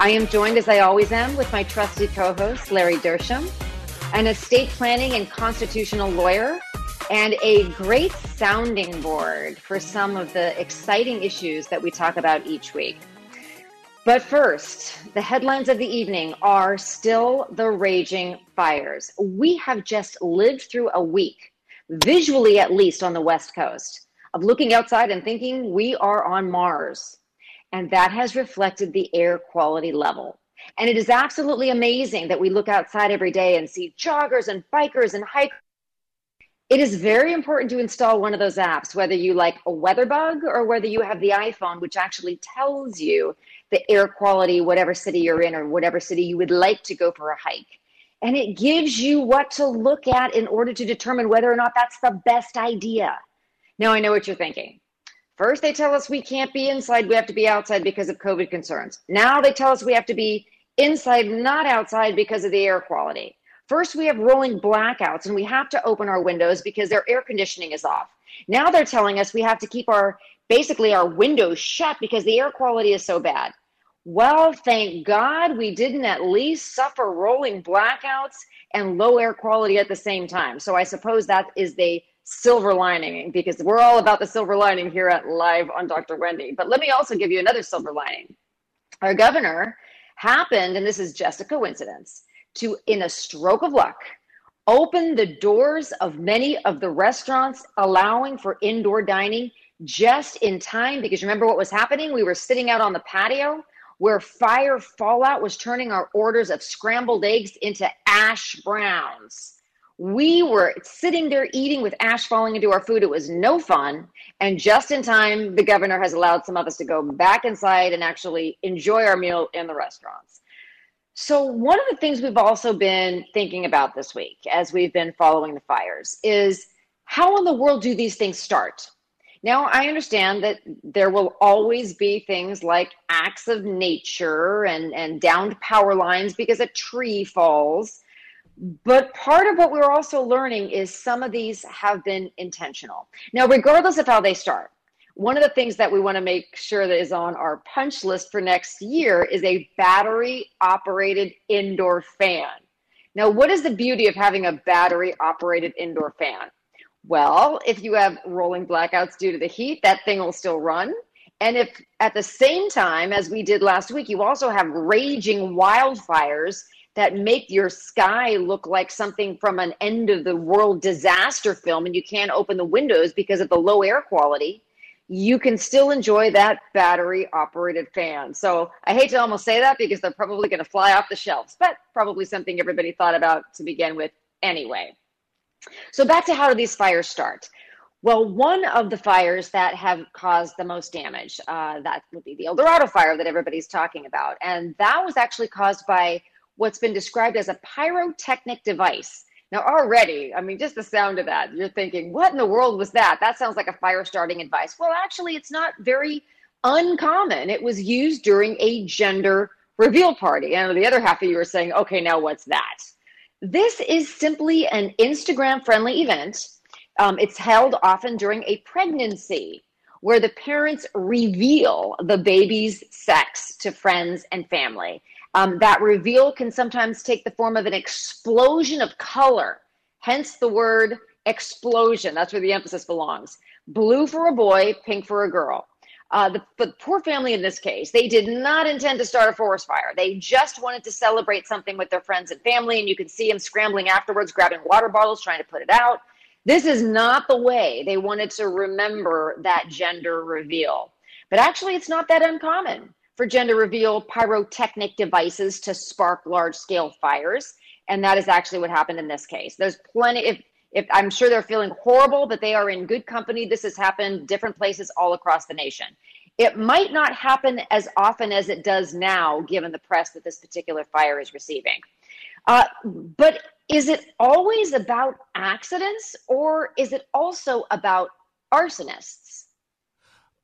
I am joined, as I always am, with my trusted co host, Larry Dersham, an estate planning and constitutional lawyer, and a great sounding board for some of the exciting issues that we talk about each week. But first, the headlines of the evening are still the raging fires. We have just lived through a week, visually at least on the West Coast, of looking outside and thinking we are on Mars and that has reflected the air quality level. And it is absolutely amazing that we look outside every day and see joggers and bikers and hikers. It is very important to install one of those apps, whether you like a weather bug or whether you have the iPhone, which actually tells you the air quality, whatever city you're in or whatever city you would like to go for a hike. And it gives you what to look at in order to determine whether or not that's the best idea. Now, I know what you're thinking. First, they tell us we can't be inside, we have to be outside because of COVID concerns. Now they tell us we have to be inside, not outside because of the air quality. First, we have rolling blackouts and we have to open our windows because their air conditioning is off. Now they're telling us we have to keep our basically our windows shut because the air quality is so bad. Well, thank God we didn't at least suffer rolling blackouts and low air quality at the same time. So I suppose that is the silver lining because we're all about the silver lining here at Live on Dr. Wendy. But let me also give you another silver lining. Our governor happened, and this is just a coincidence, to, in a stroke of luck, open the doors of many of the restaurants allowing for indoor dining just in time because remember what was happening? We were sitting out on the patio where fire fallout was turning our orders of scrambled eggs into ash browns we were sitting there eating with ash falling into our food. It was no fun. And just in time, the governor has allowed some of us to go back inside and actually enjoy our meal in the restaurants. So, one of the things we've also been thinking about this week as we've been following the fires is how in the world do these things start? Now, I understand that there will always be things like acts of nature and, and downed power lines because a tree falls but part of what we're also learning is some of these have been intentional. Now, regardless of how they start, one of the things that we want to make sure that is on our punch list for next year is a battery operated indoor fan. Now, what is the beauty of having a battery operated indoor fan? Well, if you have rolling blackouts due to the heat, that thing will still run. And if at the same time, as we did last week, you also have raging wildfires that make your sky look like something from an end of the world disaster film and you can't open the windows because of the low air quality, you can still enjoy that battery operated fan. So I hate to almost say that because they're probably going to fly off the shelves, but probably something everybody thought about to begin with anyway. So back to how do these fires start? Well, one of the fires that have caused the most damage, uh, that would be the El Dorado fire that everybody's talking about. And that was actually caused by what's been described as a pyrotechnic device. Now, already, I mean, just the sound of that, you're thinking, what in the world was that? That sounds like a fire starting advice. Well, actually, it's not very uncommon. It was used during a gender reveal party. And the other half of you are saying, okay, now what's that? This is simply an Instagram friendly event. Um, it's held often during a pregnancy where the parents reveal the baby's sex to friends and family. Um, that reveal can sometimes take the form of an explosion of color, hence the word explosion. That's where the emphasis belongs. Blue for a boy, pink for a girl. Uh, the, the poor family in this case, they did not intend to start a forest fire. They just wanted to celebrate something with their friends and family, and you can see them scrambling afterwards, grabbing water bottles, trying to put it out. This is not the way they wanted to remember that gender reveal. But actually, it's not that uncommon for gender reveal pyrotechnic devices to spark large scale fires. And that is actually what happened in this case. There's plenty, if, If I'm sure they're feeling horrible, but they are in good company. This has happened different places all across the nation. It might not happen as often as it does now, given the press that this particular fire is receiving. Uh, but is it always about accidents or is it also about arsonists?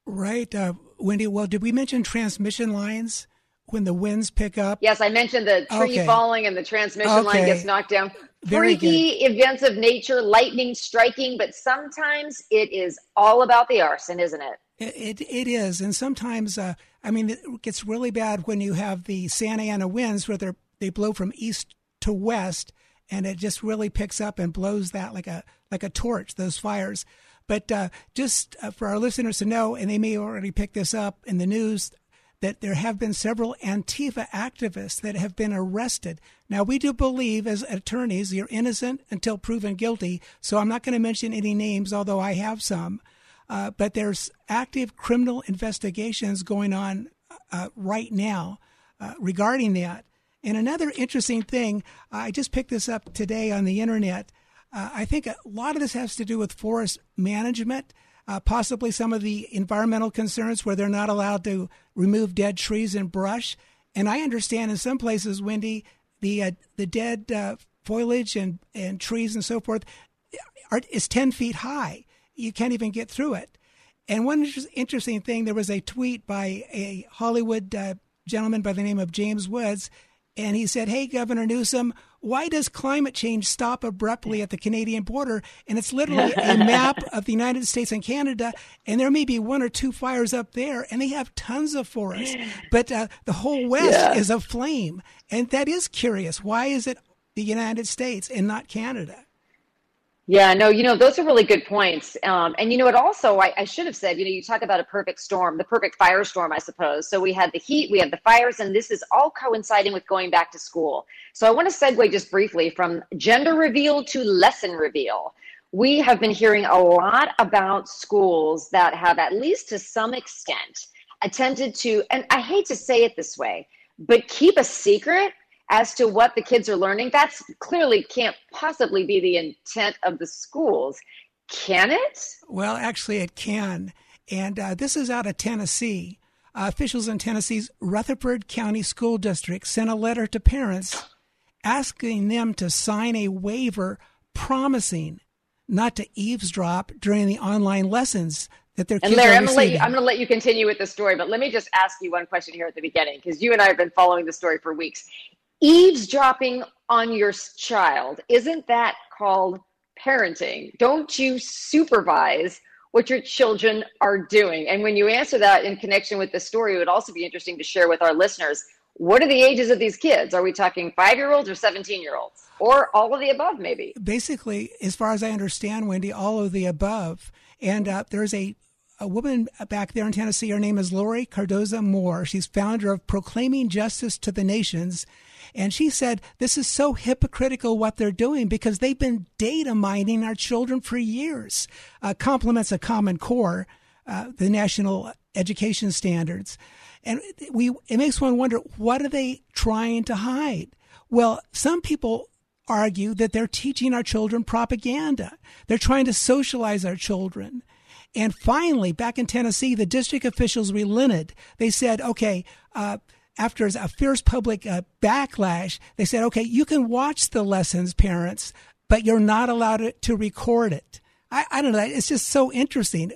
Right. Uh, Wendy, well, did we mention transmission lines? when the winds pick up? Yes, I mentioned the tree okay. falling and the transmission okay. line gets knocked down. Very Freaky good. events of nature, lightning striking, but sometimes it is all about the arson, isn't it? It, it, it is. And sometimes, uh, I mean, it gets really bad when you have the Santa Ana winds where they they blow from east to west and it just really picks up and blows that like a like a torch those fires but uh, just uh, for our listeners to know and they may already pick this up in the news that there have been several Antifa activists that have been arrested. Now, we do believe as attorneys you're innocent until proven guilty, so I'm not going to mention any names, although I have some. Uh, but there's active criminal investigations going on uh, right now uh, regarding that. And another interesting thing, I just picked this up today on the internet. Uh, I think a lot of this has to do with forest management uh, possibly some of the environmental concerns where they're not allowed to remove dead trees and brush. And I understand in some places, Wendy, the uh, the dead uh, foliage and, and trees and so forth are, is 10 feet high. You can't even get through it. And one interesting thing, there was a tweet by a Hollywood uh, gentleman by the name of James Woods, and he said, Hey, Governor Newsom, why does climate change stop abruptly at the Canadian border? And it's literally a map of the United States and Canada, and there may be one or two fires up there, and they have tons of forests, but uh, the whole West yeah. is aflame. And that is curious. Why is it the United States and not Canada? Yeah, no, you know, those are really good points. Um, and, you know, it also, I, I, should have said, you know, you talk about a perfect storm, the perfect firestorm, I suppose. So we had the heat, we had the fires, and this is all coinciding with going back to school. So I want to segue just briefly from gender reveal to lesson reveal. We have been hearing a lot about schools that have, at least to some extent, attempted to, and I hate to say it this way, but keep a secret as to what the kids are learning. That's clearly can't possibly be the intent of the schools. Can it? Well, actually, it can. And uh, this is out of Tennessee. Uh, officials in Tennessee's Rutherford County School District sent a letter to parents asking them to sign a waiver promising not to eavesdrop during the online lessons that their and Larry, I'm gonna, let you, I'm gonna let you continue with the story, but let me just ask you one question here at the beginning because you and I have been following the story for weeks eavesdropping on your child. Isn't that called parenting? Don't you supervise what your children are doing? And when you answer that in connection with the story it would also be interesting to share with our listeners what are the ages of these kids? Are we talking five year olds or 17 year olds or all of the above maybe. Basically as far as i understand wendy all of the above. And uh, there's a a woman back there in Tennessee. Her name is Laurie Cardoza Moore. She's founder of Proclaiming Justice to the Nations. And she said, This is so hypocritical what they're doing because they've been data mining our children for years. Uh, complements a Common Core, uh, the national education standards. And we, it makes one wonder what are they trying to hide? Well, some people argue that they're teaching our children propaganda. They're trying to socialize our children. And finally, back in Tennessee, the district officials relented. They said, okay, uh, after a fierce public uh, backlash, they said, okay, you can watch the lessons, parents, but you're not allowed to record it. I, I don't know. It's just so interesting.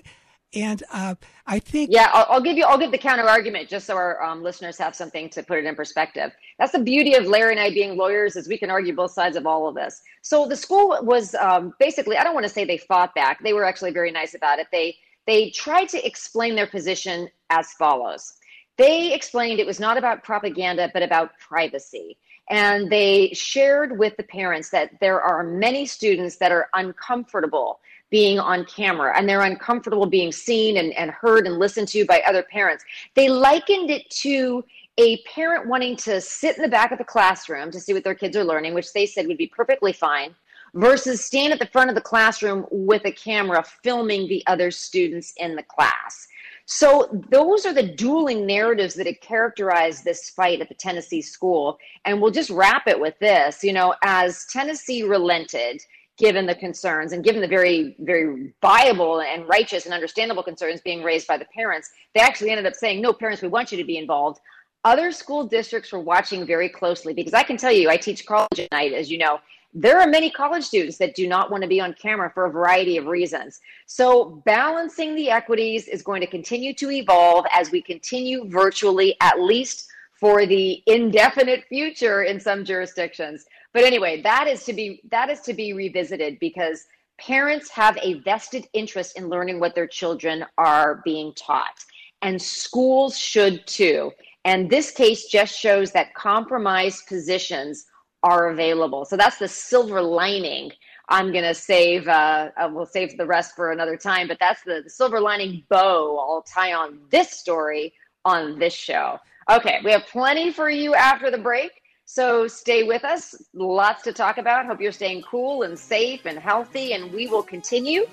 And uh, I think, yeah, I'll, I'll, give you, I'll give the counter argument just so our um, listeners have something to put it in perspective. That's the beauty of Larry and I being lawyers is we can argue both sides of all of this. So the school was um, basically, I don't want to say they fought back. They were actually very nice about it. They they tried to explain their position as follows. They explained it was not about propaganda, but about privacy. And they shared with the parents that there are many students that are uncomfortable being on camera and they're uncomfortable being seen and, and heard and listened to by other parents. They likened it to a parent wanting to sit in the back of the classroom to see what their kids are learning, which they said would be perfectly fine, versus stand at the front of the classroom with a camera filming the other students in the class. So those are the dueling narratives that have characterized this fight at the Tennessee school. And we'll just wrap it with this, you know, as Tennessee relented, given the concerns and given the very, very viable and righteous and understandable concerns being raised by the parents, they actually ended up saying, No, parents, we want you to be involved. Other school districts were watching very closely because I can tell you, I teach college at night, as you know. There are many college students that do not want to be on camera for a variety of reasons. So, balancing the equities is going to continue to evolve as we continue virtually, at least for the indefinite future in some jurisdictions. But anyway, that is to be that is to be revisited because parents have a vested interest in learning what their children are being taught and schools should too. And this case just shows that compromised positions are available. So that's the silver lining. I'm to save, uh, uh, we'll save the rest for another time, but that's the, the silver lining bow I'll tie on this story on this show. Okay, we have plenty for you after the break. So stay with us. Lots to talk about. Hope you're staying cool and safe and healthy. And we will continue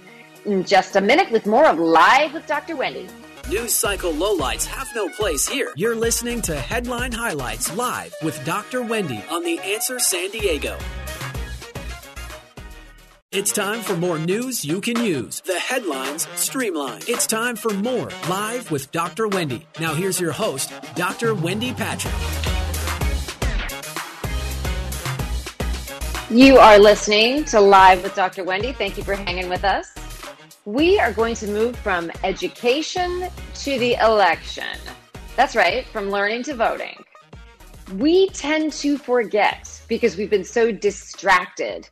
in just a minute with more of Live with Dr. Wendy. News cycle lowlights have no place here. You're listening to Headline Highlights live with Dr. Wendy on The Answer San Diego. It's time for more news you can use. The headlines streamlined. It's time for more Live with Dr. Wendy. Now, here's your host, Dr. Wendy Patrick. You are listening to Live with Dr. Wendy. Thank you for hanging with us we are going to move from education to the election. That's right, from learning to voting. We tend to forget because we've been so distracted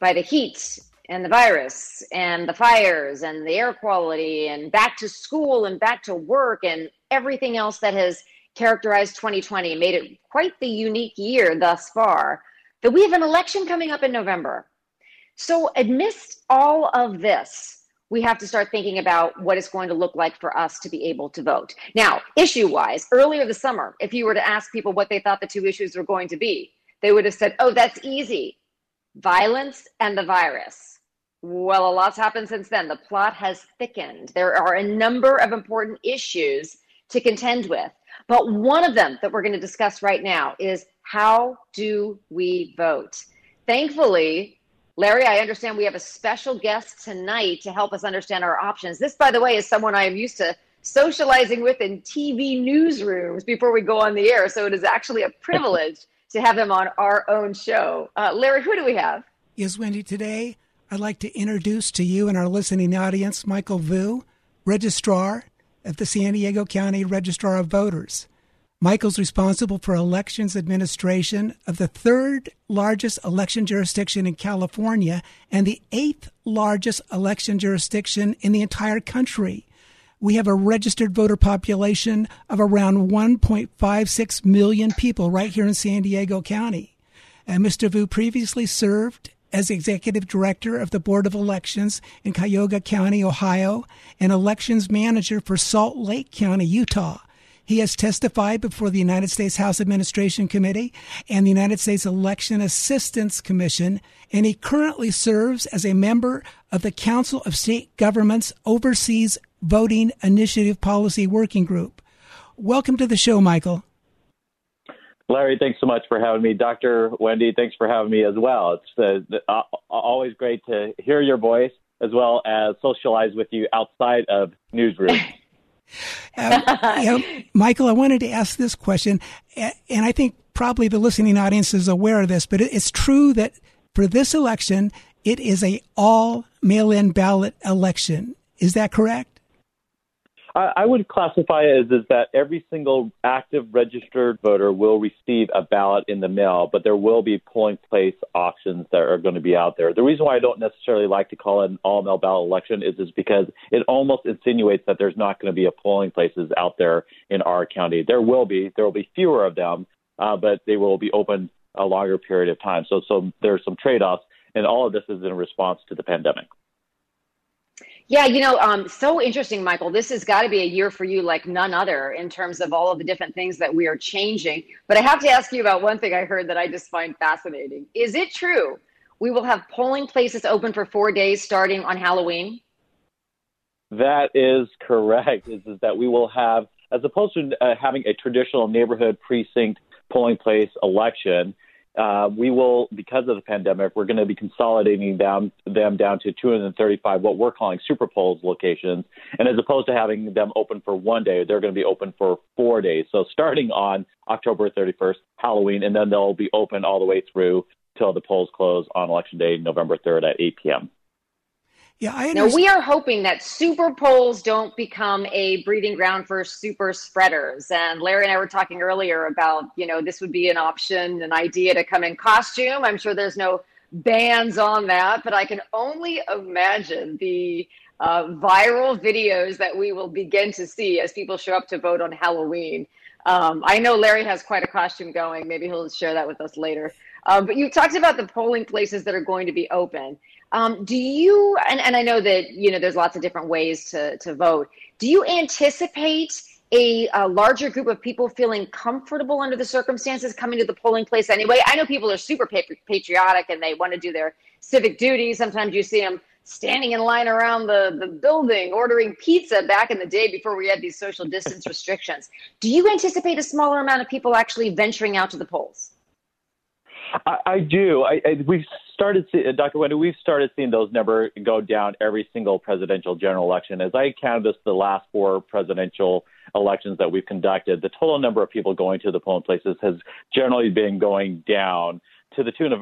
by the heat and the virus and the fires and the air quality and back to school and back to work and everything else that has characterized 2020 and made it quite the unique year thus far that we have an election coming up in November. So amidst all of this, we have to start thinking about what it's going to look like for us to be able to vote. Now, issue wise, earlier this summer, if you were to ask people what they thought the two issues were going to be, they would have said, oh, that's easy violence and the virus. Well, a lot's happened since then. The plot has thickened. There are a number of important issues to contend with. But one of them that we're going to discuss right now is how do we vote? Thankfully, Larry, I understand we have a special guest tonight to help us understand our options. This, by the way, is someone I am used to socializing with in TV newsrooms before we go on the air. So it is actually a privilege to have him on our own show. Uh, Larry, who do we have? Yes, Wendy, today I'd like to introduce to you and our listening audience Michael Vu, Registrar of the San Diego County Registrar of Voters. Michael's responsible for elections administration of the third largest election jurisdiction in California and the eighth largest election jurisdiction in the entire country. We have a registered voter population of around 1.56 million people right here in San Diego County. And Mr. Vu previously served as executive director of the Board of Elections in Cuyahoga County, Ohio, and elections manager for Salt Lake County, Utah. He has testified before the United States House Administration Committee and the United States Election Assistance Commission, and he currently serves as a member of the Council of State Governments Overseas Voting Initiative Policy Working Group. Welcome to the show, Michael. Larry, thanks so much for having me. Dr. Wendy, thanks for having me as well. It's uh, uh, always great to hear your voice as well as socialize with you outside of newsrooms. Um, you know, Michael, I wanted to ask this question, and I think probably the listening audience is aware of this, but it's true that for this election, it is a all mail-in ballot election. Is that correct? I, would classify it as is that every single active registered voter will receive a ballot in the mail, but there will be polling place options that are going to be out there. The reason why I don't necessarily like to call it an all mail ballot election is is because it almost insinuates that there's not going to be a polling places out there in our county. There will be. There will be fewer of them, uh, but they will be open a longer period of time. So so there's some trade offs, and all of this is in response to the pandemic. Yeah, you know, um, so interesting, Michael. This has got to be a year for you like none other in terms of all of the different things that we are changing. But I have to ask you about one thing I heard that I just find fascinating. Is it true we will have polling places open for four days starting on Halloween? That is correct. Is, is that we will have, as opposed to uh, having a traditional neighborhood precinct polling place election, uh, we will, because of the pandemic, we're going to be consolidating them, them down to 235, what we're calling super polls locations. And as opposed to having them open for one day, they're going to be open for four days. So starting on October 31st, Halloween, and then they'll be open all the way through till the polls close on election day, November 3rd at 8 p.m. Yeah, I understand. Now we are hoping that super polls don't become a breeding ground for super spreaders. And Larry and I were talking earlier about, you know, this would be an option, an idea to come in costume. I'm sure there's no bans on that, but I can only imagine the uh, viral videos that we will begin to see as people show up to vote on Halloween. Um, I know Larry has quite a costume going. Maybe he'll share that with us later. Um, but you talked about the polling places that are going to be open. Um, do you, and, and I know that, you know, there's lots of different ways to, to vote. Do you anticipate a, a, larger group of people feeling comfortable under the circumstances coming to the polling place anyway? I know people are super patriotic and they want to do their civic duty. Sometimes you see them standing in line around the, the building ordering pizza back in the day before we had these social distance restrictions. Do you anticipate a smaller amount of people actually venturing out to the polls? I, I do. I, I, we've started, see, uh, Dr. Wendy, we've started seeing those numbers go down every single presidential general election. As I canvassed the last four presidential elections that we've conducted, the total number of people going to the polling places has generally been going down to the tune of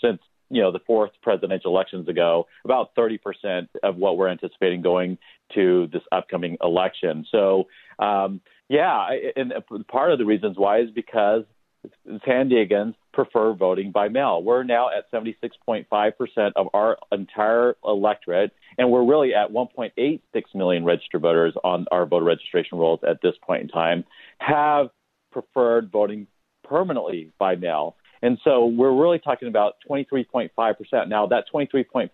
since you know the fourth presidential elections ago, about 30% of what we're anticipating going to this upcoming election. So, um, yeah, and part of the reasons why is because San Diegans prefer voting by mail. We're now at 76.5% of our entire electorate, and we're really at 1.86 million registered voters on our voter registration rolls at this point in time, have preferred voting permanently by mail. And so we're really talking about 23.5%. Now, that 23.5%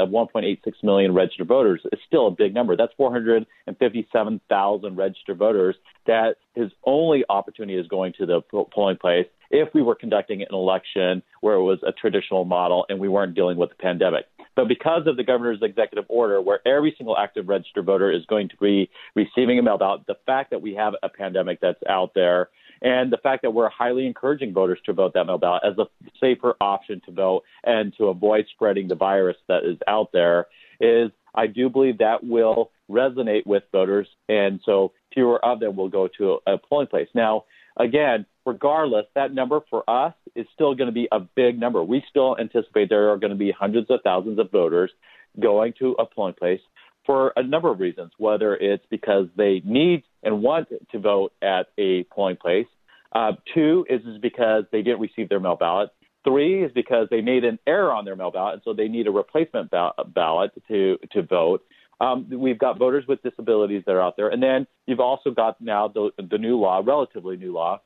of 1.86 million registered voters is still a big number. That's 457,000 registered voters that his only opportunity is going to the polling place if we were conducting an election where it was a traditional model and we weren't dealing with the pandemic. But because of the governor's executive order, where every single active registered voter is going to be receiving a mail ballot, the fact that we have a pandemic that's out there and the fact that we're highly encouraging voters to vote that mail ballot as a safer option to vote and to avoid spreading the virus that is out there is I do believe that will resonate with voters, and so fewer of them will go to a, polling place. Now, again, regardless, that number for us is still going to be a big number. We still anticipate there are going to be hundreds of thousands of voters going to a polling place for a number of reasons, whether it's because they need and want to vote at a polling place. Uh, two is, is because they didn't receive their mail ballot. Three is because they made an error on their mail ballot, and so they need a replacement ballot to to vote. Um, we've got voters with disabilities that are out there, and then you've also got now the, the new law, relatively new law,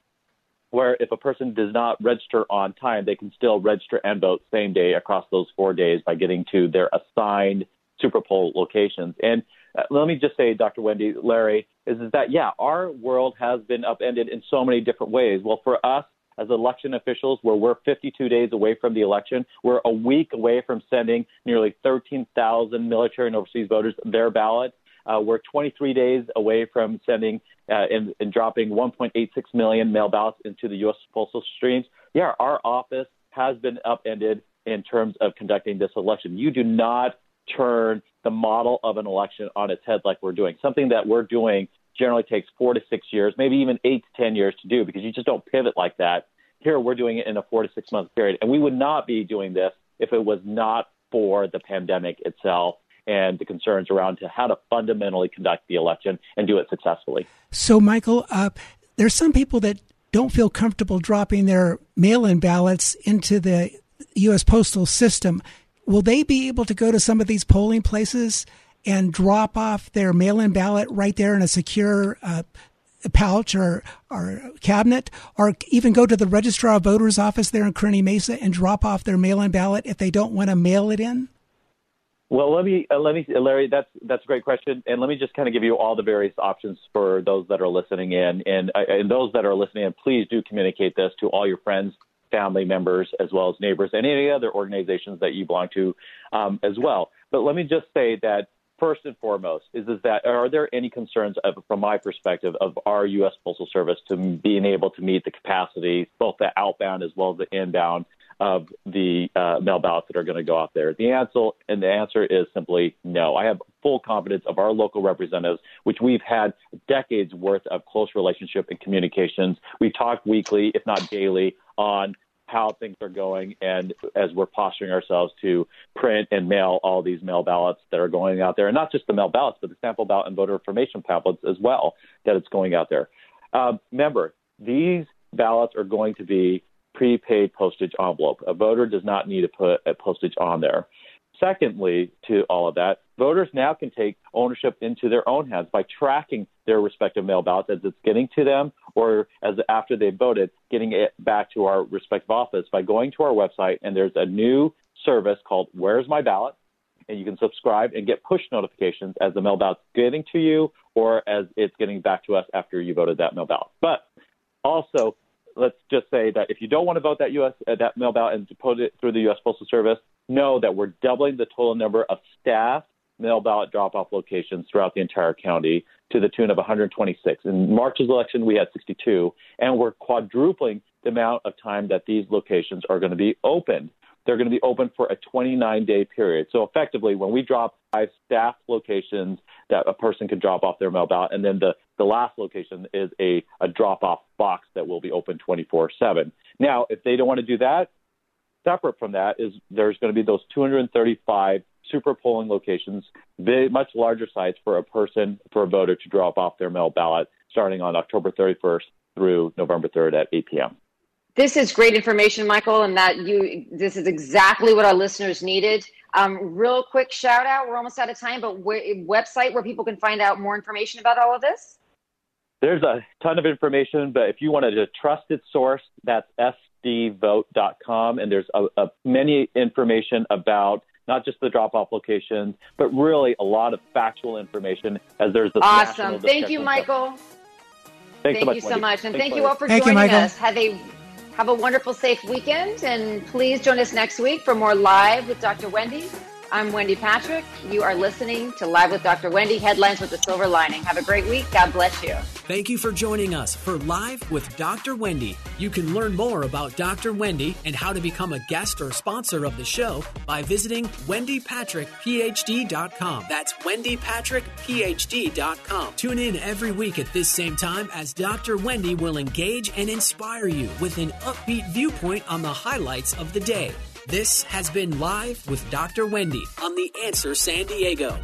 where if a person does not register on time, they can still register and vote same day across those four days by getting to their assigned super poll locations. And uh, let me just say, Dr. Wendy, Larry, is, is that, yeah, our world has been upended in so many different ways. Well, for us, as election officials, where we're 52 days away from the election, we're a week away from sending nearly 13,000 military and overseas voters their ballot. Uh, we're 23 days away from sending uh, and, and dropping 1.86 million mail ballots into the U.S. postal streams. Yeah, our office has been upended in terms of conducting this election. You do not turn the model of an election on its head like we're doing. Something that we're doing generally takes four to six years, maybe even eight to 10 years to do because you just don't pivot like that. Here, we're doing it in a four to six month period. And we would not be doing this if it was not for the pandemic itself and the concerns around to how to fundamentally conduct the election and do it successfully. So, Michael, uh, there's some people that don't feel comfortable dropping their mail-in ballots into the U.S. postal system will they be able to go to some of these polling places and drop off their mail-in ballot right there in a secure uh, pouch or, or cabinet, or even go to the registrar of voters office there in Kearny Mesa and drop off their mail-in ballot if they don't want to mail it in? Well, let me uh, let me Larry. That's that's a great question, and let me just kind of give you all the various options for those that are listening in, and uh, and those that are listening in. Please do communicate this to all your friends family members as well as neighbors and any other organizations that you belong to um, as well. But let me just say that first and foremost is, is that are there any concerns of, from my perspective of our U.S. Postal Service to being able to meet the capacity, both the outbound as well as the inbound of the uh, mail ballots that are going to go out there? The answer and the answer is simply no. I have full confidence of our local representatives, which we've had decades worth of close relationship and communications. We talk weekly, if not daily, on how things are going and as we're posturing ourselves to print and mail all these mail ballots that are going out there, and not just the mail ballots, but the sample ballot and voter information pamphlets as well that it's going out there. Uh, remember, these ballots are going to be prepaid postage envelope. A voter does not need to put a postage on there. Secondly, to all of that, voters now can take ownership into their own hands by tracking their respective mail ballots as it's getting to them or as after they voted, getting it back to our respective office by going to our website and there's a new service called Where's My Ballot? And you can subscribe and get push notifications as the mail ballot's getting to you or as it's getting back to us after you voted that mail ballot. But also, let's just say that if you don't want to vote that U.S. Uh, that mail ballot and put it through the U.S. Postal Service, know that we're doubling the total number of staff mail ballot drop-off locations throughout the entire county to the tune of 126. In March's election, we had 62, and we're quadrupling the amount of time that these locations are going to be opened. They're going to be open for a 29-day period. So effectively, when we drop five staff locations that a person can drop off their mail ballot, and then the, the last location is a, a drop-off box that will be open 24/7. Now, if they don't want to do that, separate from that is there's going to be those 235 super polling locations, big, much larger sites for a person, for a voter to drop off their mail ballot starting on October 31st through November 3rd at 8 p.m. This is great information, Michael, and that you this is exactly what our listeners needed. Um, real quick shout out. We're almost out of time, but wh- website where people can find out more information about all of this. There's a ton of information, but if you wanted a trusted source, that's sdvote.com, and there's a, a many information about not just the drop off locations, but really a lot of factual information as there's this awesome. Thank you, Michael. Thanks thank so much, you so Wendy. much, and Thanks, thank you all for Thank joining Michael. us. Have a have a wonderful, safe weekend, and please join us next week for more live with Dr. Wendy. I'm Wendy Patrick. You are listening to Live with Dr. Wendy, headlines with the silver lining. Have a great week. God bless you. Thank you for joining us for Live with Dr. Wendy. You can learn more about Dr. Wendy and how to become a guest or sponsor of the show by visiting wendypatrickphd.com. That's wendypatrickphd.com. Tune in every week at this same time as Dr. Wendy will engage and inspire you with an upbeat viewpoint on the highlights of the day. This has been Live with Dr. Wendy on The Answer San Diego.